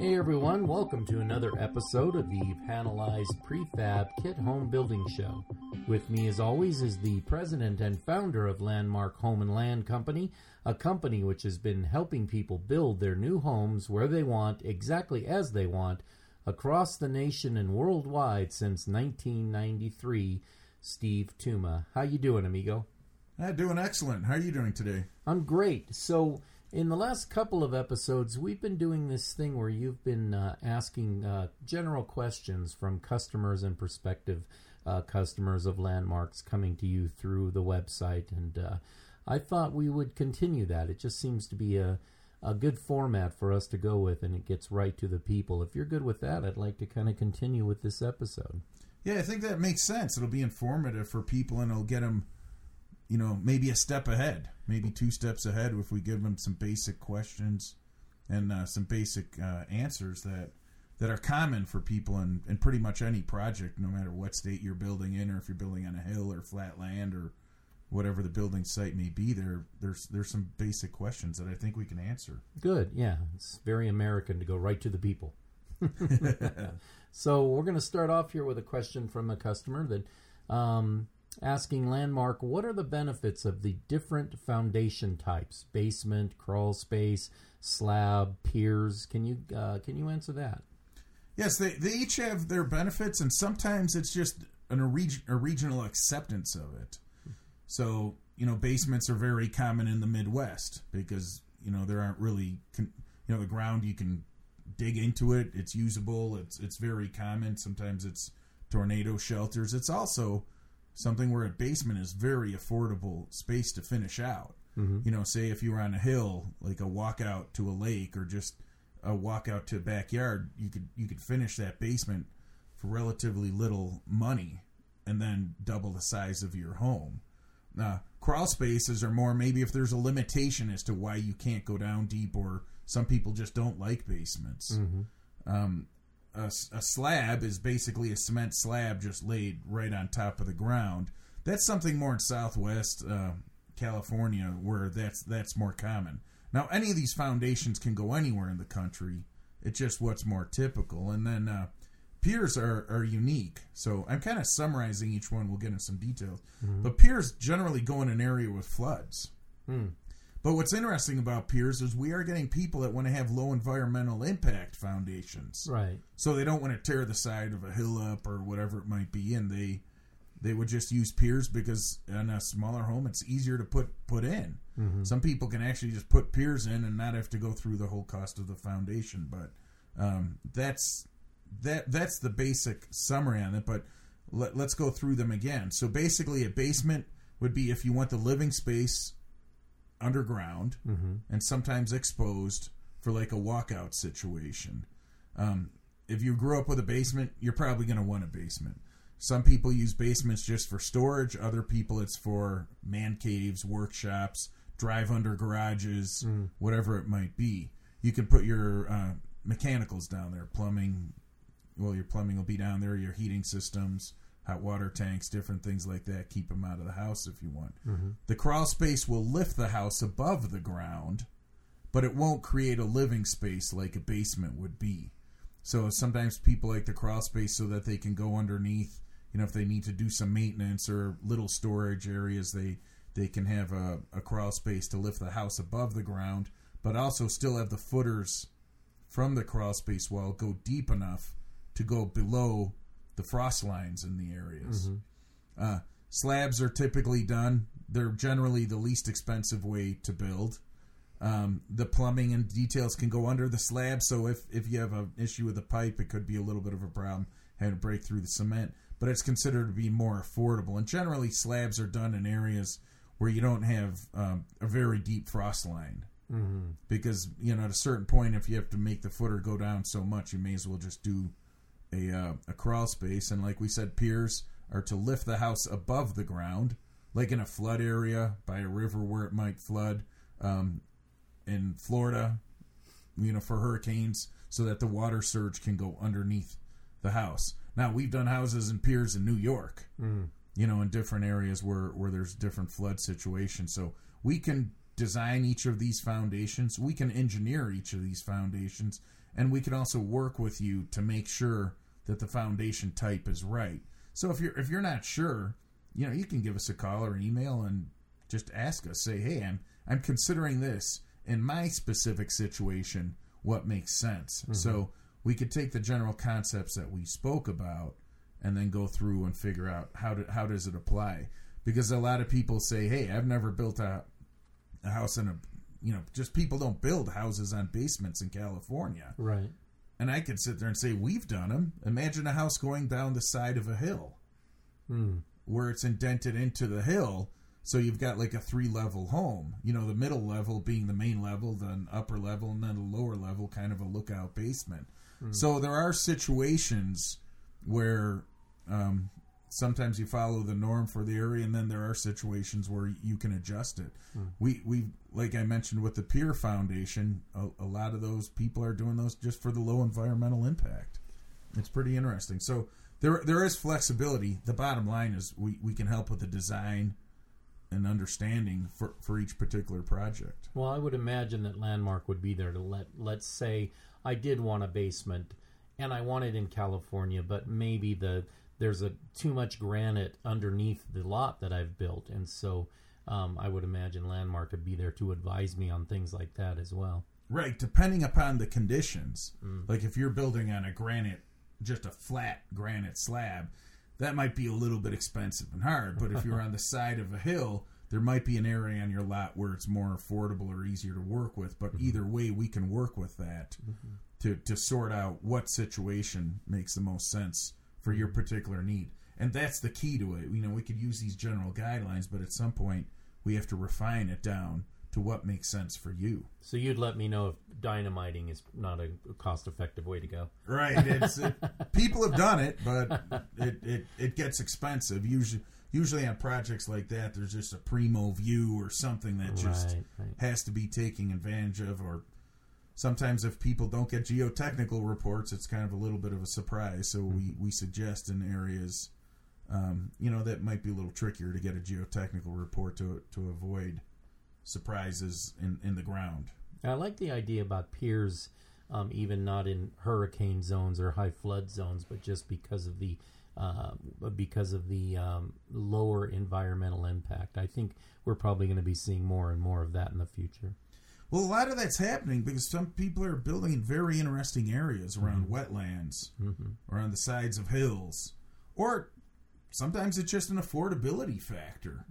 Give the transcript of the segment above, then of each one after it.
Hey everyone, welcome to another episode of the Panelized Prefab Kit Home Building Show. With me, as always, is the president and founder of Landmark Home and Land Company, a company which has been helping people build their new homes where they want, exactly as they want, across the nation and worldwide since 1993. Steve Tuma, how you doing, amigo? I'm doing excellent. How are you doing today? I'm great. So, in the last couple of episodes, we've been doing this thing where you've been uh, asking uh, general questions from customers and prospective uh, customers of landmarks coming to you through the website. And uh, I thought we would continue that. It just seems to be a, a good format for us to go with, and it gets right to the people. If you're good with that, I'd like to kind of continue with this episode. Yeah, I think that makes sense. It'll be informative for people, and it'll get them, you know, maybe a step ahead, maybe two steps ahead if we give them some basic questions and uh, some basic uh, answers that that are common for people in, in pretty much any project, no matter what state you're building in, or if you're building on a hill or flat land or whatever the building site may be. There, there's there's some basic questions that I think we can answer. Good, yeah, it's very American to go right to the people. so we're going to start off here with a question from a customer that um, asking Landmark, what are the benefits of the different foundation types? Basement, crawl space, slab, piers. Can you uh, can you answer that? Yes, they, they each have their benefits, and sometimes it's just an, a, a regional acceptance of it. So, you know, basements are very common in the Midwest because, you know, there aren't really, you know, the ground you can dig into it. It's usable. It's it's very common. Sometimes it's tornado shelters. It's also something where a basement is very affordable space to finish out. Mm-hmm. You know, say if you were on a hill, like a walkout to a lake or just a walkout to a backyard, you could you could finish that basement for relatively little money and then double the size of your home. Now, crawl spaces are more maybe if there's a limitation as to why you can't go down deep, or some people just don't like basements. Mm-hmm. Um, a, a slab is basically a cement slab just laid right on top of the ground. That's something more in Southwest uh, California where that's that's more common. Now, any of these foundations can go anywhere in the country. It's just what's more typical. And then uh, piers are, are unique. So I'm kind of summarizing each one. We'll get into some details. But piers generally go in an area with floods. Hmm. But what's interesting about piers is we are getting people that want to have low environmental impact foundations. Right. So they don't want to tear the side of a hill up or whatever it might be, and they they would just use piers because in a smaller home it's easier to put put in. Mhm. Some people can actually just put piers in and not have to go through the whole cost of the foundation. But um, that's that that's the basic summary on it. But let, let's go through them again. So basically, a basement would be if you want the living space underground Mm-hmm. and sometimes exposed for like a walkout situation. Um, if you grew up with a basement, you're probably going to want a basement. Some people use basements just for storage. Other people, it's for man caves, workshops, drive under garages, whatever it might be. You can put your uh, mechanicals down there, plumbing. Well, your plumbing will be down there. Your heating systems, hot water tanks, different things like that. Keep them out of the house if you want. Mm-hmm. The crawl space will lift the house above the ground, but it won't create a living space like a basement would be. So sometimes people like the crawl space so that they can go underneath. You know, if they need to do some maintenance or little storage areas, they they can have a, a crawl space to lift the house above the ground, but also still have the footers from the crawl space wall go deep enough to go below the frost lines in the areas. Uh, slabs are typically done. They're generally the least expensive way to build. Um, the plumbing and details can go under the slab, so if, if you have an issue with the pipe, it could be a little bit of a problem having to break through the cement. But it's considered to be more affordable. And generally, slabs are done in areas where you don't have um, a very deep frost line Mm-hmm. because you know at a certain point if you have to make the footer go down so much you may as well just do a uh, a crawl space and like we said piers are to lift the house above the ground like in a flood area by a river where it might flood um, in Florida you know for hurricanes so that the water surge can go underneath the house now we've done houses and piers in New York Mm. you know in different areas where where there's different flood situations so we can design each of these foundations. We can engineer each of these foundations, and we can also work with you to make sure that the foundation type is right. So if you're if you're not sure, you know, you can give us a call or an email and just ask us. Say, hey, I'm I'm considering this in my specific situation. What makes sense? Mm-hmm. So we could take the general concepts that we spoke about and then go through and figure out how to, how does it apply because a lot of people say hey i've never built a, a house in a you know just people don't build houses on basements in california. Right. and i could sit there and say we've done them imagine a house going down the side of a hill. Hmm. where it's indented into the hill so you've got like a three level home. You know the middle level being the main level then upper level and then the lower level kind of a lookout basement. So there are situations where um, sometimes you follow the norm for the area and then there are situations where you can adjust it hmm. we we like i mentioned with the pier foundation a, a lot of those people are doing those just for the low environmental impact it's pretty interesting. So there there is flexibility. The bottom line is we, we can help with the design and understanding for, for each particular project. Well, I would imagine that Landmark would be there to let let's say I did want a basement and I want it in California, but maybe the there's a too much granite underneath the lot that I've built, and so um, I would imagine Landmark would be there to advise me on things like that as well. Right, depending upon the conditions. Mm. Like if you're building on a granite, just a flat granite slab, that might be a little bit expensive and hard. But if you're on the side of a hill, there might be an area on your lot where it's more affordable or easier to work with. But mm-hmm. either way, we can work with that mm-hmm. to, to sort out what situation makes the most sense for your particular need. And that's the key to it. You know, we could use these general guidelines, but at some point, we have to refine it down to what makes sense for you. So you'd let me know if dynamiting is not a cost-effective way to go. Right. It's it, people have done it, but it, it, it gets expensive. Usually, usually on projects like that, there's just a primo view or something that just Right, right. has to be taken advantage of. Or sometimes, if people don't get geotechnical reports, it's kind of a little bit of a surprise. So we we suggest in areas, um, you know, that might be a little trickier to get a geotechnical report to to avoid surprises in in the ground. I like the idea about piers, um, even not in hurricane zones or high flood zones, but just because of the uh, because of the um, lower environmental impact. I think we're probably going to be seeing more and more of that in the future. Well, a lot of that's happening because some people are building in very interesting areas around wetlands or on the sides of hills. Or sometimes it's just an affordability factor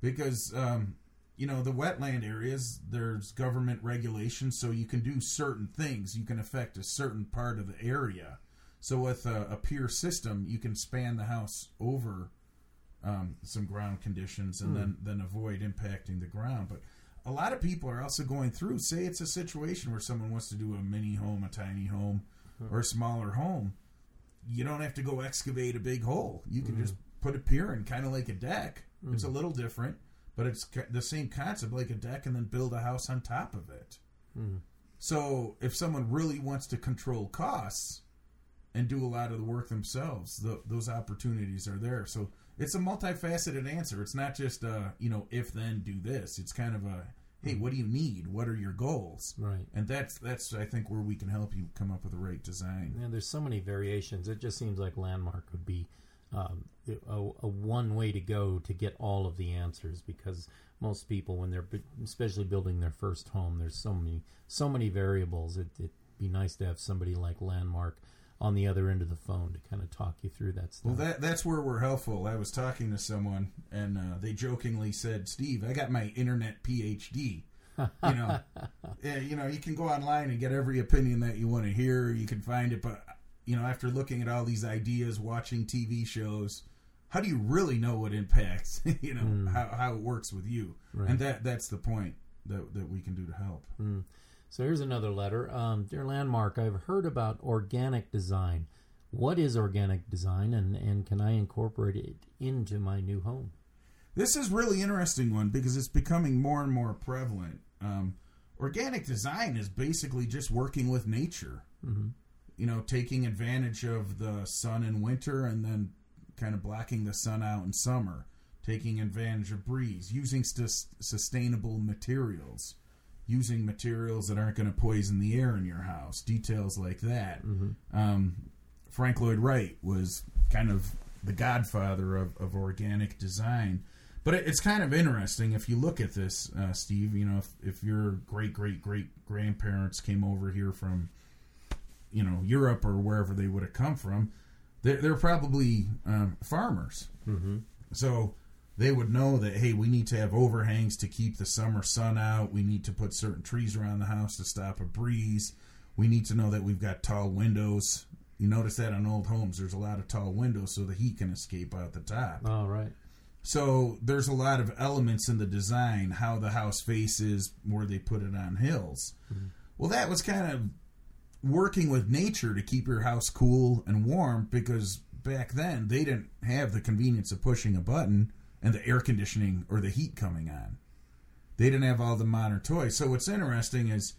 because, um, you know, the wetland areas, there's government regulations, so you can do certain things. You can affect a certain part of the area. So with a, a pier system, you can span the house over um, some ground conditions and then then avoid impacting the ground. But a lot of people are also going through. Say it's a situation where someone wants to do a mini home, a tiny home, or a smaller home. You don't have to go excavate a big hole. You can just put a pier in, kind of like a deck. It's a little different, but it's the same concept, like a deck, and then build a house on top of it. So if someone really wants to control costs and do a lot of the work themselves, th those opportunities are there. So it's a multifaceted answer. It's not just uh, you know if then do this. It's kind of a hey, what do you need? What are your goals? Right. And that's that's I think where we can help you come up with the right design. Yeah, there's so many variations. It just seems like Landmark would be um, a, a one way to go to get all of the answers because most people, when they're especially building their first home, there's so many so many variables. It, it'd be nice to have somebody like Landmark on the other end of the phone to kind of talk you through that stuff. Well, that that's where we're helpful. I was talking to someone, and uh, they jokingly said, "Steve, I got my internet PhD." You know, yeah, you know, you can go online and get every opinion that you want to hear. You can find it, but you know, after looking at all these ideas, watching TV shows, how do you really know what impacts? you know, how, how it works with you, Right. and that that's the point that that we can do to help. So here's another letter. Um, Dear Landmark, I've heard about organic design. What is organic design, and, and can I incorporate it into my new home? This is really interesting one because it's becoming more and more prevalent. Um, organic design is basically just working with nature. Mm-hmm. You know, taking advantage of the sun in winter and then kind of blocking the sun out in summer. taking advantage of breeze, using sus- sustainable materials, using materials that aren't going to poison the air in your house, details like that. Um, Frank Lloyd Wright was kind of the godfather of, of organic design. But it, it's kind of interesting if you look at this, uh, Steve. You know, if, if your great great great grandparents came over here from, you know, Europe or wherever they would have come from, they're, they're probably um, farmers. Mm-hmm. So they would know that hey, we need to have overhangs to keep the summer sun out. We need to put certain trees around the house to stop a breeze. We need to know that we've got tall windows. You notice that on old homes, there's a lot of tall windows so the heat can escape out the top. All right. So there's a lot of elements in the design, how the house faces, where they put it on hills. Mm-hmm. Well, that was kind of working with nature to keep your house cool and warm because back then they didn't have the convenience of pushing a button and the air conditioning or the heat coming on. They didn't have all the modern toys. So what's interesting is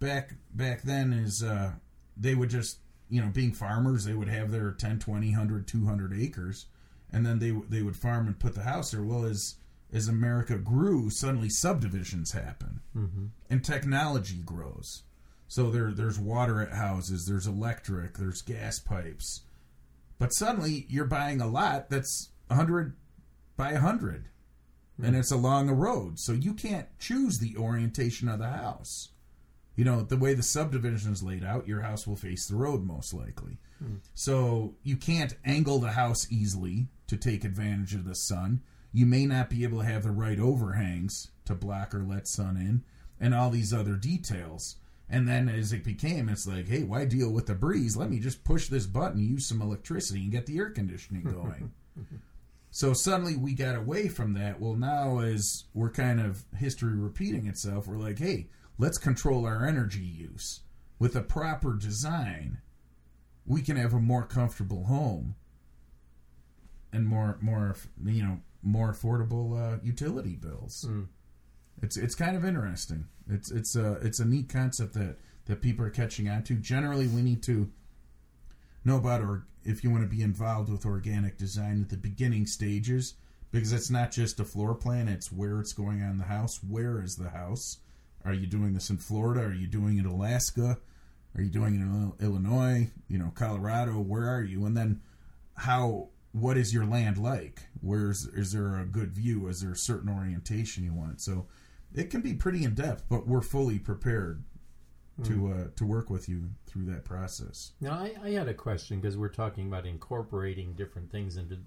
back back then is uh, they would just you know being farmers they would have their 10 20 100 200 acres and then they they would farm and put the house there well as as america grew suddenly subdivisions happen Mm-hmm. and technology grows so there there's water at houses there's electric there's gas pipes but suddenly you're buying a lot that's 100 by 100 and hmm. it's along a road. So you can't choose the orientation of the house. You know the way the subdivision is laid out your house will face the road most likely. Hmm. So you can't angle the house easily to take advantage of the sun. You may not be able to have the right overhangs to block or let sun in and all these other details. And then as it became it's like hey why deal with the breeze? Let me just push this button use some electricity and get the air conditioning going so suddenly we got away from that. Well, now as we're kind of history repeating itself, we're like, hey, let's control our energy use. With a proper design, we can have a more comfortable home and more more you know more affordable uh, utility bills. Mm. It's it's kind of interesting. It's it's a it's a neat concept that that people are catching on to. Generally, we need to know about or if you want to be involved with organic design at the beginning stages because it's not just a floor plan it's where it's going on the house where is the house? Are you doing this in florida? Are you doing it in alaska? Are you doing it in illinois you know colorado? Where are you? And then how what is your land like? Where's is there a good view? Is there a certain orientation you want? So it can be pretty in depth but we're fully prepared to uh, to work with you through that process Now, I, I had a question because we're talking about incorporating different things into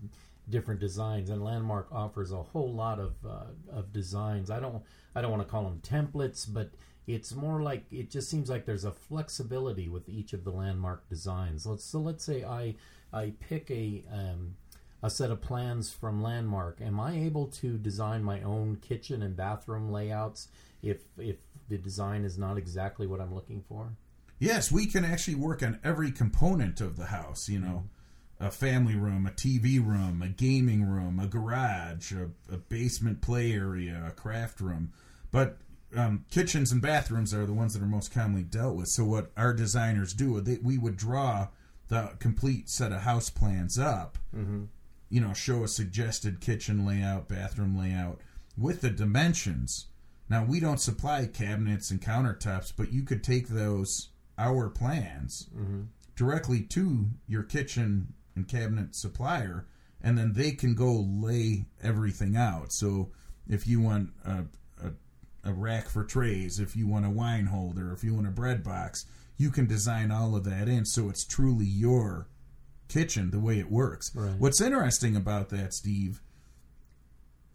different designs, and Landmark offers a whole lot of uh, of designs. I don't I don't want to call them templates, but it's more like it just seems like there's a flexibility with each of the Landmark designs. Let's so let's say I I pick a um, a set of plans from Landmark. Am I able to design my own kitchen and bathroom layouts if if the design is not exactly what I'm looking for? Yes, we can actually work on every component of the house. You know, a family room, a TV room, a gaming room, a garage, a, a basement play area, a craft room. But um, kitchens and bathrooms are the ones that are most commonly dealt with. So what our designers do, they, we would draw the complete set of house plans up. Mm-hmm. You know, show a suggested kitchen layout, bathroom layout with the dimensions. Now we don't supply cabinets and countertops, but you could take those our plans Mm-hmm. directly to your kitchen and cabinet supplier, and then they can go lay everything out. So if you want a, a, a rack for trays, if you want a wine holder, if you want a bread box, you can design all of that in so it's truly your kitchen the way it works. Right. What's interesting about that, Steve,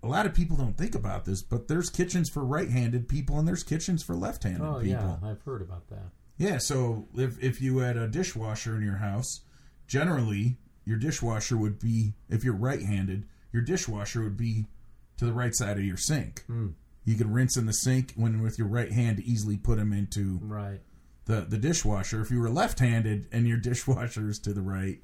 a lot of people don't think about this, but there's kitchens for right-handed people and there's kitchens for left-handed Oh people. yeah, I've heard about that. Yeah, so if if you had a dishwasher in your house, generally your dishwasher would be if you're right-handed, your dishwasher would be to the right side of your sink. Mm. You can rinse in the sink when with your right hand easily put them into Right. the the dishwasher. If you were left-handed and your dishwasher is to the right,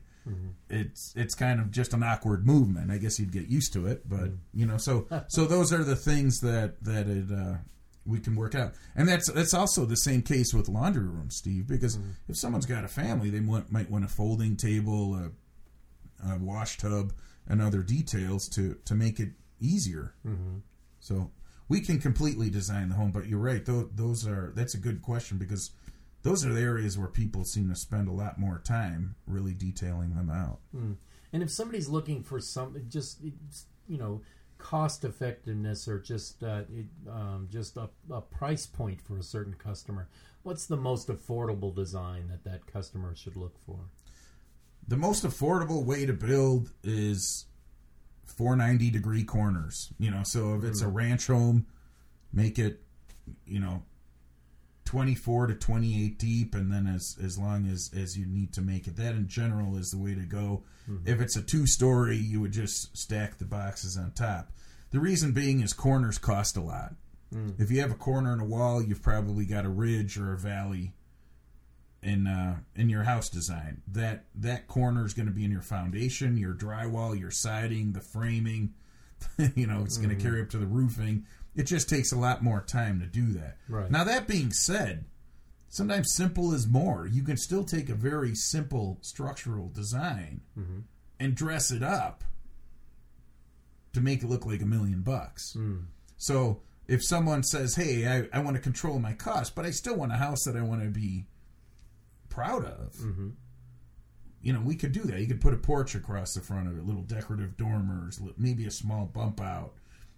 It's it's kind of just an awkward movement. I guess you'd get used to it, but you know, so so those are the things that that it uh, we can work out, and that's that's also the same case with laundry room, Steve. Because if someone's got a family, they want, might want a folding table, a, a wash tub, and other details to to make it easier. Mm-hmm. So we can completely design the home, but you're right. Those, those are that's a good question because those are the areas where people seem to spend a lot more time really detailing them out. Mm. And if somebody's looking for some, just you know, cost effectiveness or just uh, it, um, just a, a, price point for a certain customer, what's the most affordable design that that customer should look for? The most affordable way to build is 490 degree corners. You know, so if it's a hmm. ranch home, make it, you know, 24 to 28 deep and then as as long as as you need to make it. That in general is the way to go. Mm-hmm. if it's a two story you would just stack the boxes on top. The reason being is corners cost a lot. Mm. if you have a corner in a wall you've probably got a ridge or a valley in uh, in your house design. That that corner is going to be in your foundation your drywall your siding the framing. You know it's mm-hmm. going to carry up to the roofing it just takes a lot more time to do that. Right. Now that being said, sometimes simple is more. You can still take a very simple structural design mm-hmm. and dress it up to make it look like a million bucks. Mm. So if someone says, "Hey, I, I want to control my cost, but I still want a house that I want to be proud of," mm-hmm. you know, we could do that. You could put a porch across the front of it, little decorative dormers, maybe a small bump out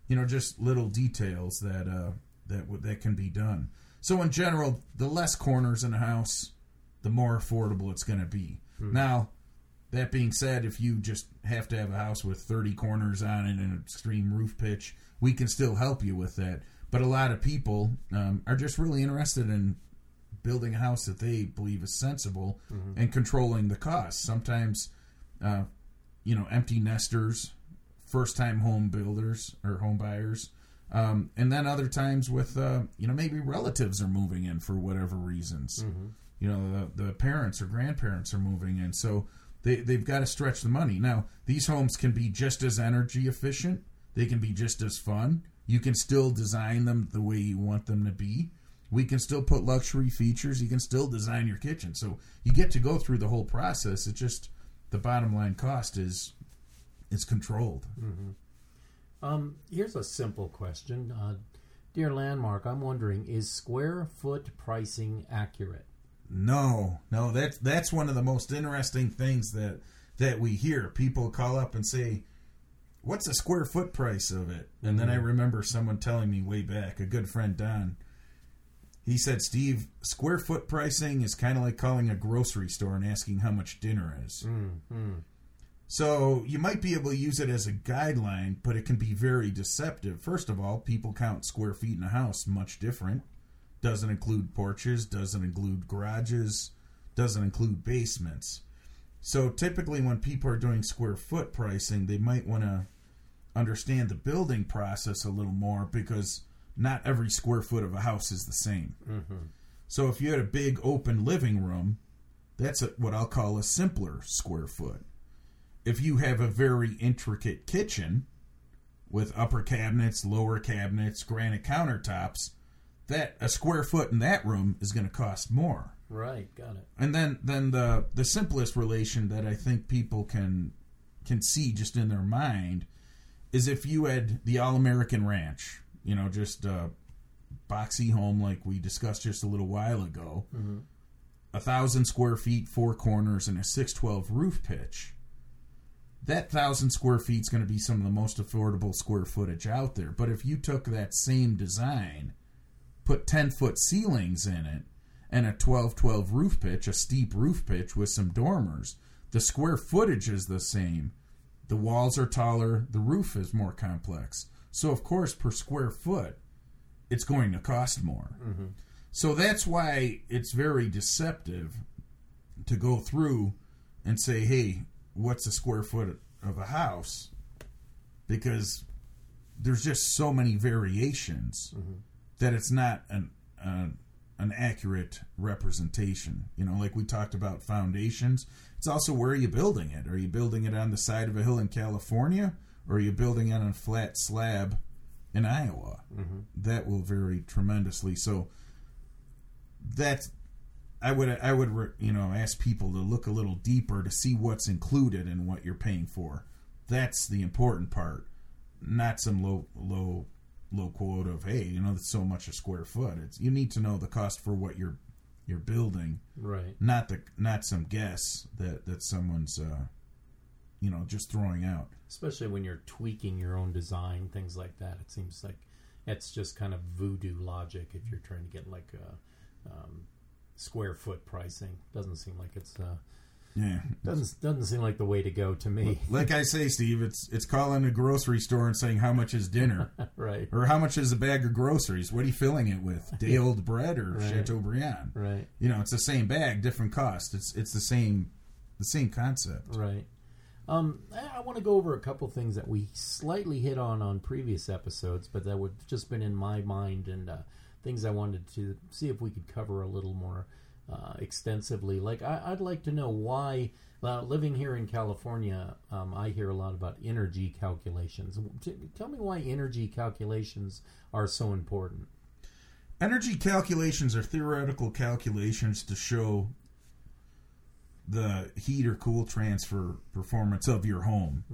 you know, just little details that uh, that that can be done. So in general, the less corners in a house, the more affordable it's going to be. Hmm. Now, that being said, if you just have to have a house with 30 corners on it and an extreme roof pitch, we can still help you with that. But a lot of people um, are just really interested in building a house that they believe is sensible mm-hmm. and controlling the cost. Sometimes, uh, you know, empty nesters first time home builders or home buyers. Um, and then other times with uh, you know maybe relatives are moving in for whatever reasons. Mm-hmm. You know the, the parents or grandparents are moving in, so they they've got to stretch the money. Now these homes can be just as energy efficient. They can be just as fun. You can still design them the way you want them to be. We can still put luxury features. You can still design your kitchen. So you get to go through the whole process. It's just the bottom line cost is is controlled. Mm-hmm. Um, here's a simple question, uh, dear Landmark. I'm wondering, is square foot pricing accurate? No, no. That's that's one of the most interesting things that that we hear. People call up and say, "What's the square foot price of it?" And mm-hmm. then I mm-hmm. remember someone telling me way back, a good friend Don. He said, "Steve, square foot pricing is kind of like calling a grocery store and asking how much dinner is." Mm-hmm. So you might be able to use it as a guideline, but it can be very deceptive. First of all, people count square feet in a house much different. Doesn't include porches, doesn't include garages, doesn't include basements. So typically, when people are doing square foot pricing, they might want to understand the building process a little more because not every square foot of a house is the same. Mm-hmm. So if you had a big open living room, that's a, what I'll call a simpler square foot if you have a very intricate kitchen with upper cabinets, lower cabinets, granite countertops, that a square foot in that room is going to cost more. Right, got it. And then then the the simplest relation that I think people can can see just in their mind is if you had the All American Ranch, you know, just a boxy home like we discussed just a little while ago, mm-hmm. a thousand square feet, four corners, and a six twelve roof pitch that thousand square feet is going to be some of the most affordable square footage out there. But if you took that same design, put 10 foot ceilings in it, and a 12 12 roof pitch, a steep roof pitch with some dormers, the square footage is the same. The walls are taller, the roof is more complex. So, of course, per square foot, it's going to cost more. Mm-hmm. So that's why it's very deceptive to go through and say, hey, what's a square foot of a house because there's just so many variations mm-hmm. that it's not an uh, an accurate representation. You know, like we talked about foundations. It's also where are you building it? Are you building it on the side of a hill in California, or are you building it on a flat slab in Iowa? Mm-hmm. That will vary tremendously. So that's I would I would you know ask people to look a little deeper to see what's included and what you're paying for. That's the important part. not some low low low quote of hey, you know, that's so much a square foot. It's you need to know the cost for what you're you're building, Right. not the not some guess that that someone's uh, you know just throwing out. Especially when you're tweaking your own design, things like that. It seems like it's just kind of voodoo logic if you're trying to get like a um, square foot pricing. Doesn't seem like it's uh, Yeah, doesn't doesn't seem like the way to go to me. like I say, Steve, it's it's calling a grocery store and saying how much is dinner right. or how much is a bag of groceries. What are you filling it with? Day old bread or Right. Chateaubriand? Right. You know, it's the same bag, different cost. It's it's the same the same concept. Right. Um, I, I want to go over a couple things that we slightly hit on on previous episodes, but that would just been in my mind and uh, things I wanted to see if we could cover a little more uh, extensively. Like, I, I'd like to know why, uh, living here in California, um, I hear a lot about energy calculations. T- tell me why energy calculations are so important. Energy calculations are theoretical calculations to show the heat or cool transfer performance of your home.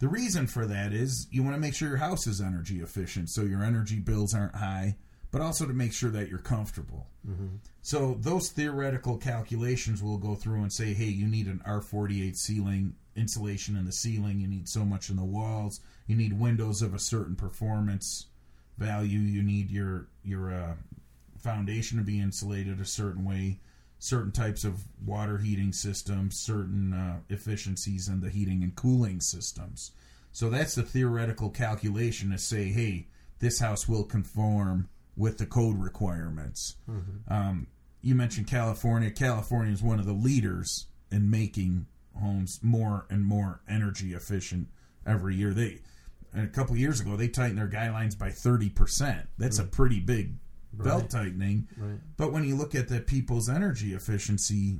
The reason for that is you want to make sure your house is energy efficient so your energy bills aren't high, but also to make sure that you're comfortable. So those theoretical calculations will go through and say, hey, you need an R48 ceiling insulation in the ceiling, you need so much in the walls, you need windows of a certain performance value, you need your your uh, foundation to be insulated a certain way, certain types of water heating systems, certain uh, efficiencies in the heating and cooling systems. So that's the theoretical calculation to say, hey, this house will conform with the code requirements. Um, you mentioned California. California is one of the leaders in making homes more and more energy efficient every year. They a couple years ago they tightened their guidelines by thirty percent. That's a pretty big belt Right. tightening. Right. But when you look at the people's energy efficiency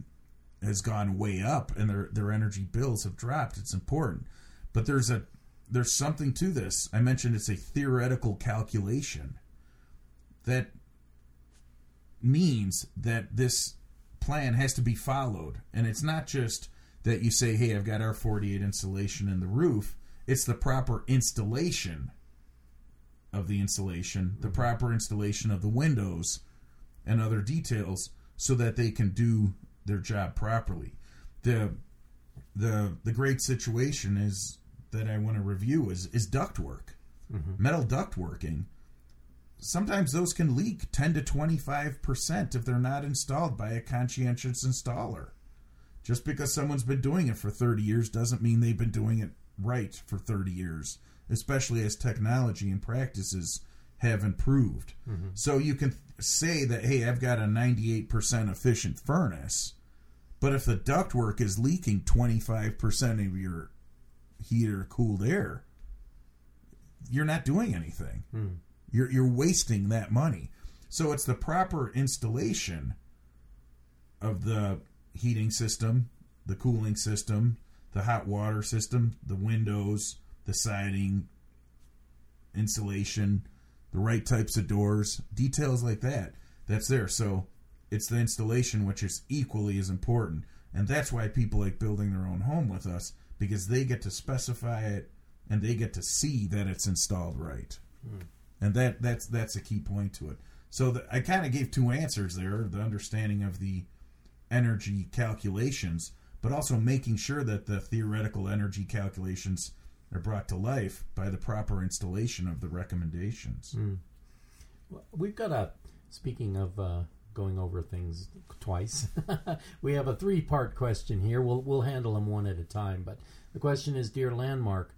has gone way up and their their energy bills have dropped, it's important. But there's a there's something to this. I mentioned it's a theoretical calculation that means that this plan has to be followed. And it's not just that you say, hey, I've got R48 insulation in the roof, it's the proper installation of the insulation, the mm-hmm. proper installation of the windows and other details so that they can do their job properly. The the the great situation is that I want to review is is ductwork. Mm-hmm. Metal ductworking. Sometimes those can leak 10 to 25% if they're not installed by a conscientious installer. Just because someone's been doing it for 30 years doesn't mean they've been doing it right for 30 years, especially as technology and practices have improved. Mm-hmm. So you can say that, hey, I've got a 98% efficient furnace, but if the ductwork is leaking 25% of your heater cooled air, you're not doing anything. Hmm. You're you're wasting that money. So it's the proper installation of the heating system, the cooling system, the hot water system, the windows, the siding, insulation, the right types of doors, details like that. That's there. So it's the installation which is equally as important. And that's why people like building their own home with us because they get to specify it and they get to see that it's installed right. Hmm. And that that's that's a key point to it. So the, I kind of gave two answers there: the understanding of the energy calculations, but also making sure that the theoretical energy calculations are brought to life by the proper installation of the recommendations. Well, We've got a. Speaking of uh, going over things twice, we have a three-part question here. We'll we'll handle them one at a time. But the question is, dear landmark,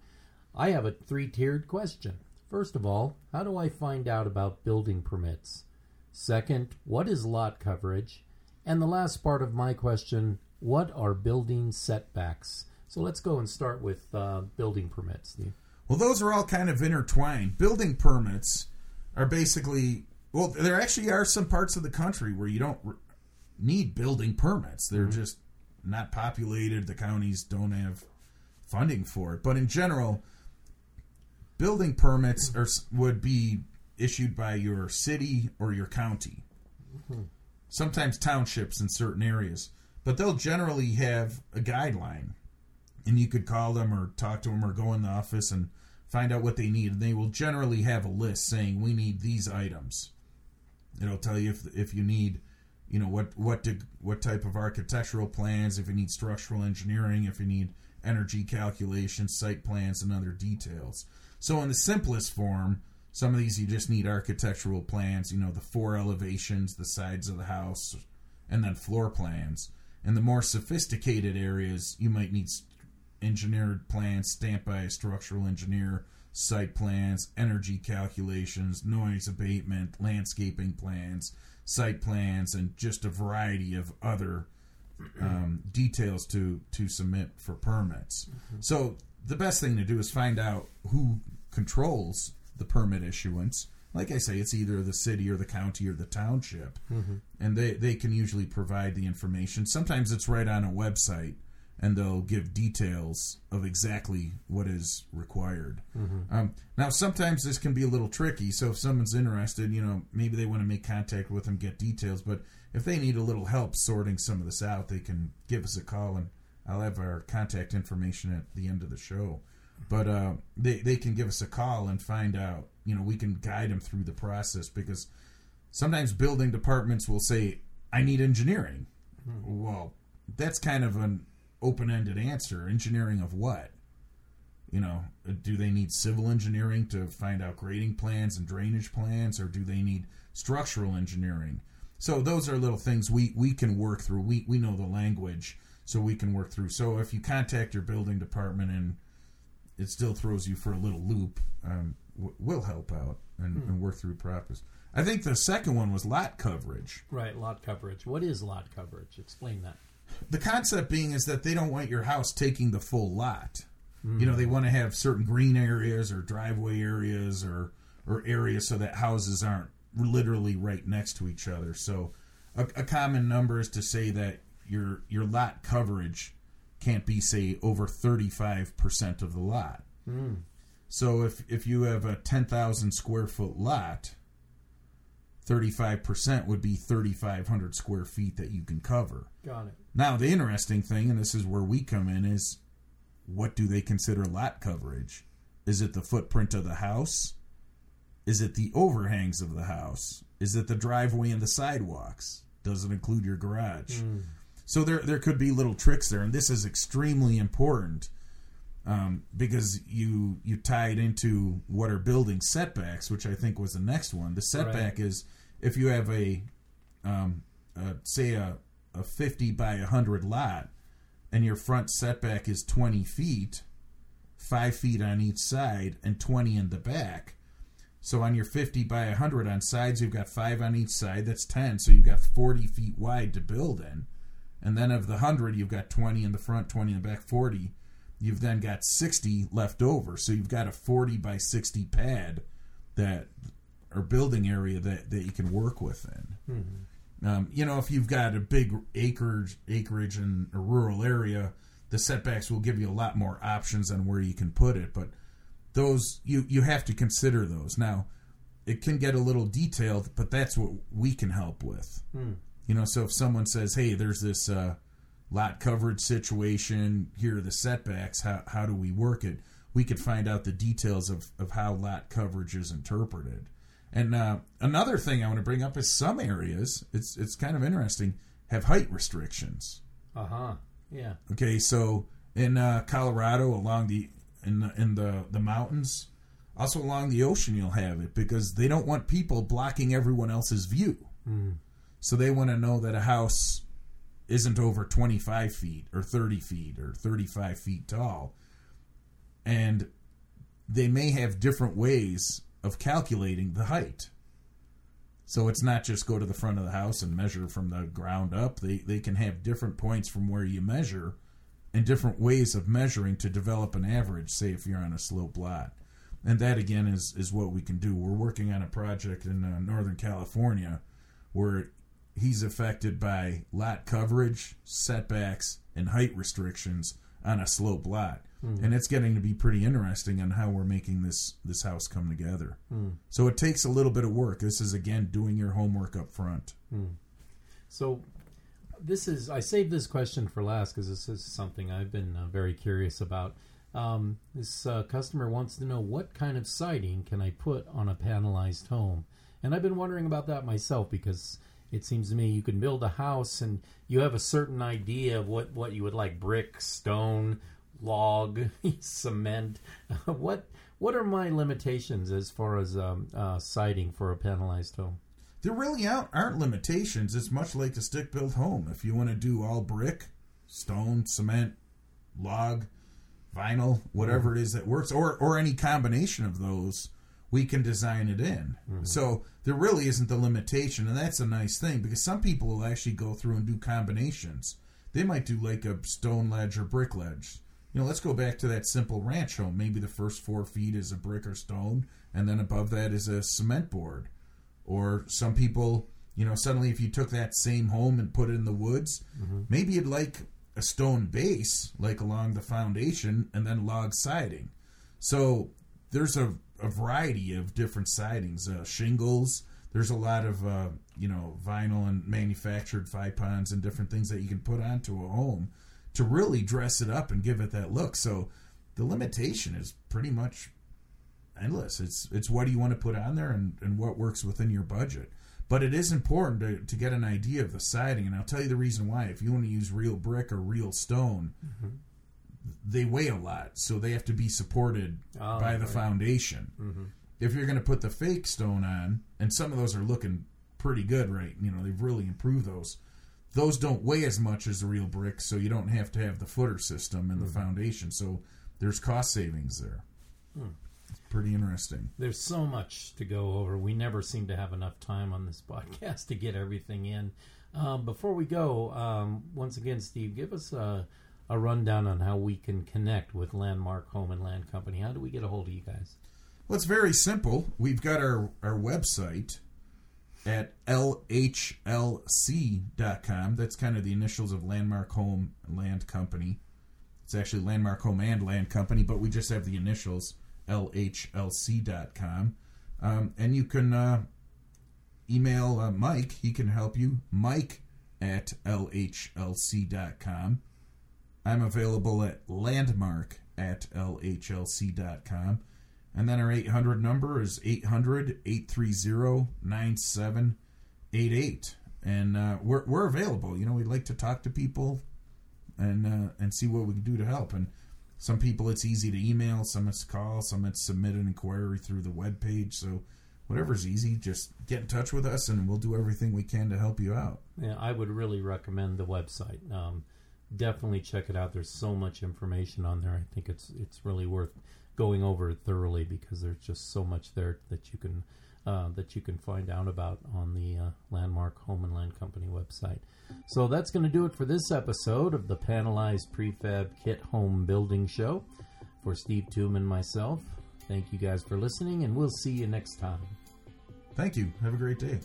I have a three-tiered question. First of all, how do I find out about building permits? Second, what is lot coverage? And the last part of my question, what are building setbacks? So let's go and start with uh, building permits. Steve. Well, those are all kind of intertwined. Building permits are basically well, there actually are some parts of the country where you don't r- need building permits. They're just not populated. The counties don't have funding for it. But in general, building permits are, would be issued by your city or your county. Sometimes townships in certain areas, but they'll generally have a guideline and you could call them or talk to them or go in the office and find out what they need, and they will generally have a list saying we need these items. It'll tell you if if you need, you know, what what to, what type of architectural plans, if you need structural engineering, if you need energy calculations, site plans, and other details. So in the simplest form, some of these you just need architectural plans, you know, the four elevations, the sides of the house, and then floor plans. In the more sophisticated areas, you might need engineered plans stamped by a structural engineer, site plans, energy calculations, noise abatement, landscaping plans, site plans, and just a variety of other um, details to to submit for permits. Mm-hmm. So the best thing to do is find out who controls the permit issuance. Like I say, it's either the city or the county or the township, mm-hmm. and they they can usually provide the information. Sometimes it's right on a website and they'll give details of exactly what is required. Mm-hmm. Um, now, sometimes this can be a little tricky. So, if someone's interested, you know, maybe they want to make contact with them, get details. But if they need a little help sorting some of this out, they can give us a call, and I'll have our contact information at the end of the show. But uh, they they can give us a call and find out. You know, we can guide them through the process because sometimes building departments will say, "I need engineering." Mm-hmm. Well, that's kind of an open ended answer. Engineering of what? You know, do they need civil engineering to find out grading plans and drainage plans, or do they need structural engineering? So those are little things we, we can work through. We we know the language, so we can work through. So if you contact your building department and it still throws you for a little loop, um, we'll help out and, hmm. and work through process. I think the second one was lot coverage. Right, lot coverage. What is lot coverage? Explain that the concept being is that they don't want your house taking the full lot. Mm. You know, they want to have certain green areas or driveway areas or or areas so that houses aren't literally right next to each other. So, a, a common number is to say that your your lot coverage can't be say over 35% of the lot. Mm. So if if you have a 10,000 square foot lot, 35% would be 3,500 square feet that you can cover. Got it. Now, the interesting thing, and this is where we come in, is what do they consider lot coverage? Is it the footprint of the house? Is it the overhangs of the house? Is it the driveway and the sidewalks? Does it include your garage? Mm. So there, there could be little tricks there, and this is extremely important um, because you you tie it into what are building setbacks, which I think was the next one. The setback right. is if you have a, um, a say a, a fifty by hundred lot, and your front setback is twenty feet, five feet on each side, and twenty in the back. So on your 50 by 100 on sides, you've got five on each side. That's 10. So you've got 40 feet wide to build in. And then of the 100, you've got 20 in the front, 20 in the back, 40 you've then got 60 left over. So you've got a 40 by 60 pad that or building area that, that you can work within. Mm-hmm. Um, you know, if you've got a big acreage acreage in a rural area, the setbacks will give you a lot more options on where you can put it. But those you you have to consider those. Now, it can get a little detailed, but that's what we can help with. Mm. You know, so if someone says, "Hey, there's this." Uh, lot coverage situation. Here are the setbacks. How, how do we work it? We could find out the details of, of how lot coverage is interpreted. And uh, another thing I want to bring up is some areas, it's, it's kind of interesting, have height restrictions. Uh huh. Yeah. Okay, so in uh, Colorado, along the in the, in the the mountains, also along the ocean, you'll have it because they don't want people blocking everyone else's view. Mm. So they want to know that a house isn't over 25 feet or 30 feet or 35 feet tall. And they may have different ways of calculating the height. So it's not just go to the front of the house and measure from the ground up. They, they can have different points from where you measure and different ways of measuring to develop an average, say if you're on a slope lot. And that again is, is what we can do. We're working on a project in uh, Northern California where he's affected by lot coverage, setbacks, and height restrictions on a slope lot. Mm. And it's getting to be pretty interesting on how we're making this this house come together. Mm. So it takes a little bit of work. This is again doing your homework up front. Mm. So this is I saved this question for last because this is something I've been uh, very curious about. Um, this uh, customer wants to know what kind of siding can I put on a panelized home, and I've been wondering about that myself because it seems to me you can build a house and you have a certain idea of what what you would like: brick, stone, log, cement. what what are my limitations as far as um, uh, siding for a panelized home? There really aren't, aren't limitations. It's much like a stick built home. If you want to do all brick, stone, cement, log, vinyl, whatever it is that works, or or any combination of those, we can design it in. Mm-hmm. So there really isn't the limitation, and that's a nice thing because some people will actually go through and do combinations. They might do like a stone ledge or brick ledge. You know, let's go back to that simple ranch home. Maybe the first four feet is a brick or stone, and then above that is a cement board. Or some people, you know, suddenly if you took that same home and put it in the woods, mm-hmm. maybe you'd like a stone base, like along the foundation, and then log siding. So there's a, a variety of different sidings, uh, shingles. There's a lot of uh, you know vinyl and manufactured pipons and different things that you can put onto a home to really dress it up and give it that look. So the limitation is pretty much endless. It's it's what do you want to put on there and, and what works within your budget. But it is important to, to get an idea of the siding, and I'll tell you the reason why. If you want to use real brick or real stone, they weigh a lot, so they have to be supported Oh, by the right. foundation. If you're going to put the fake stone on, and some of those are looking pretty good, right? You know, they've really improved those. Those don't weigh as much as the real brick, so you don't have to have the footer system and the foundation. So there's cost savings there. It's pretty interesting. There's so much to go over. We never seem to have enough time on this podcast to get everything in. Um, before we go, um, once again, Steve, give us a, a rundown on how we can connect with Landmark Home and Land Company. How do we get a hold of you guys? Well, it's very simple. We've got our, our website at lhlc.com. That's kind of the initials of Landmark Home and Land Company. It's actually Landmark Home and Land Company, but we just have the initials lhlc.com. Um, and you can uh, email uh, Mike. He can help you. Mike at lhlc.com. I'm available at landmark at lhlc.com. And then our 800 number is 800 830 9788. And uh, we're, we're available. You know, we'd like to talk to people and uh, and see what we can do to help. And some people it's easy to email, some it's call, some it's submit an inquiry through the web page. So whatever's easy, just get in touch with us and we'll do everything we can to help you out. Yeah, I would really recommend the website. Um, definitely check it out. There's so much information on there. I think it's it's really worth going over it thoroughly because there's just so much there that you can uh, that you can find out about on the uh, Landmark Home and Land Company website. So that's going to do it for this episode of the Panelized Prefab Kit Home Building Show. For Steve Toom and myself, thank you guys for listening, and we'll see you next time. Thank you. Have a great day.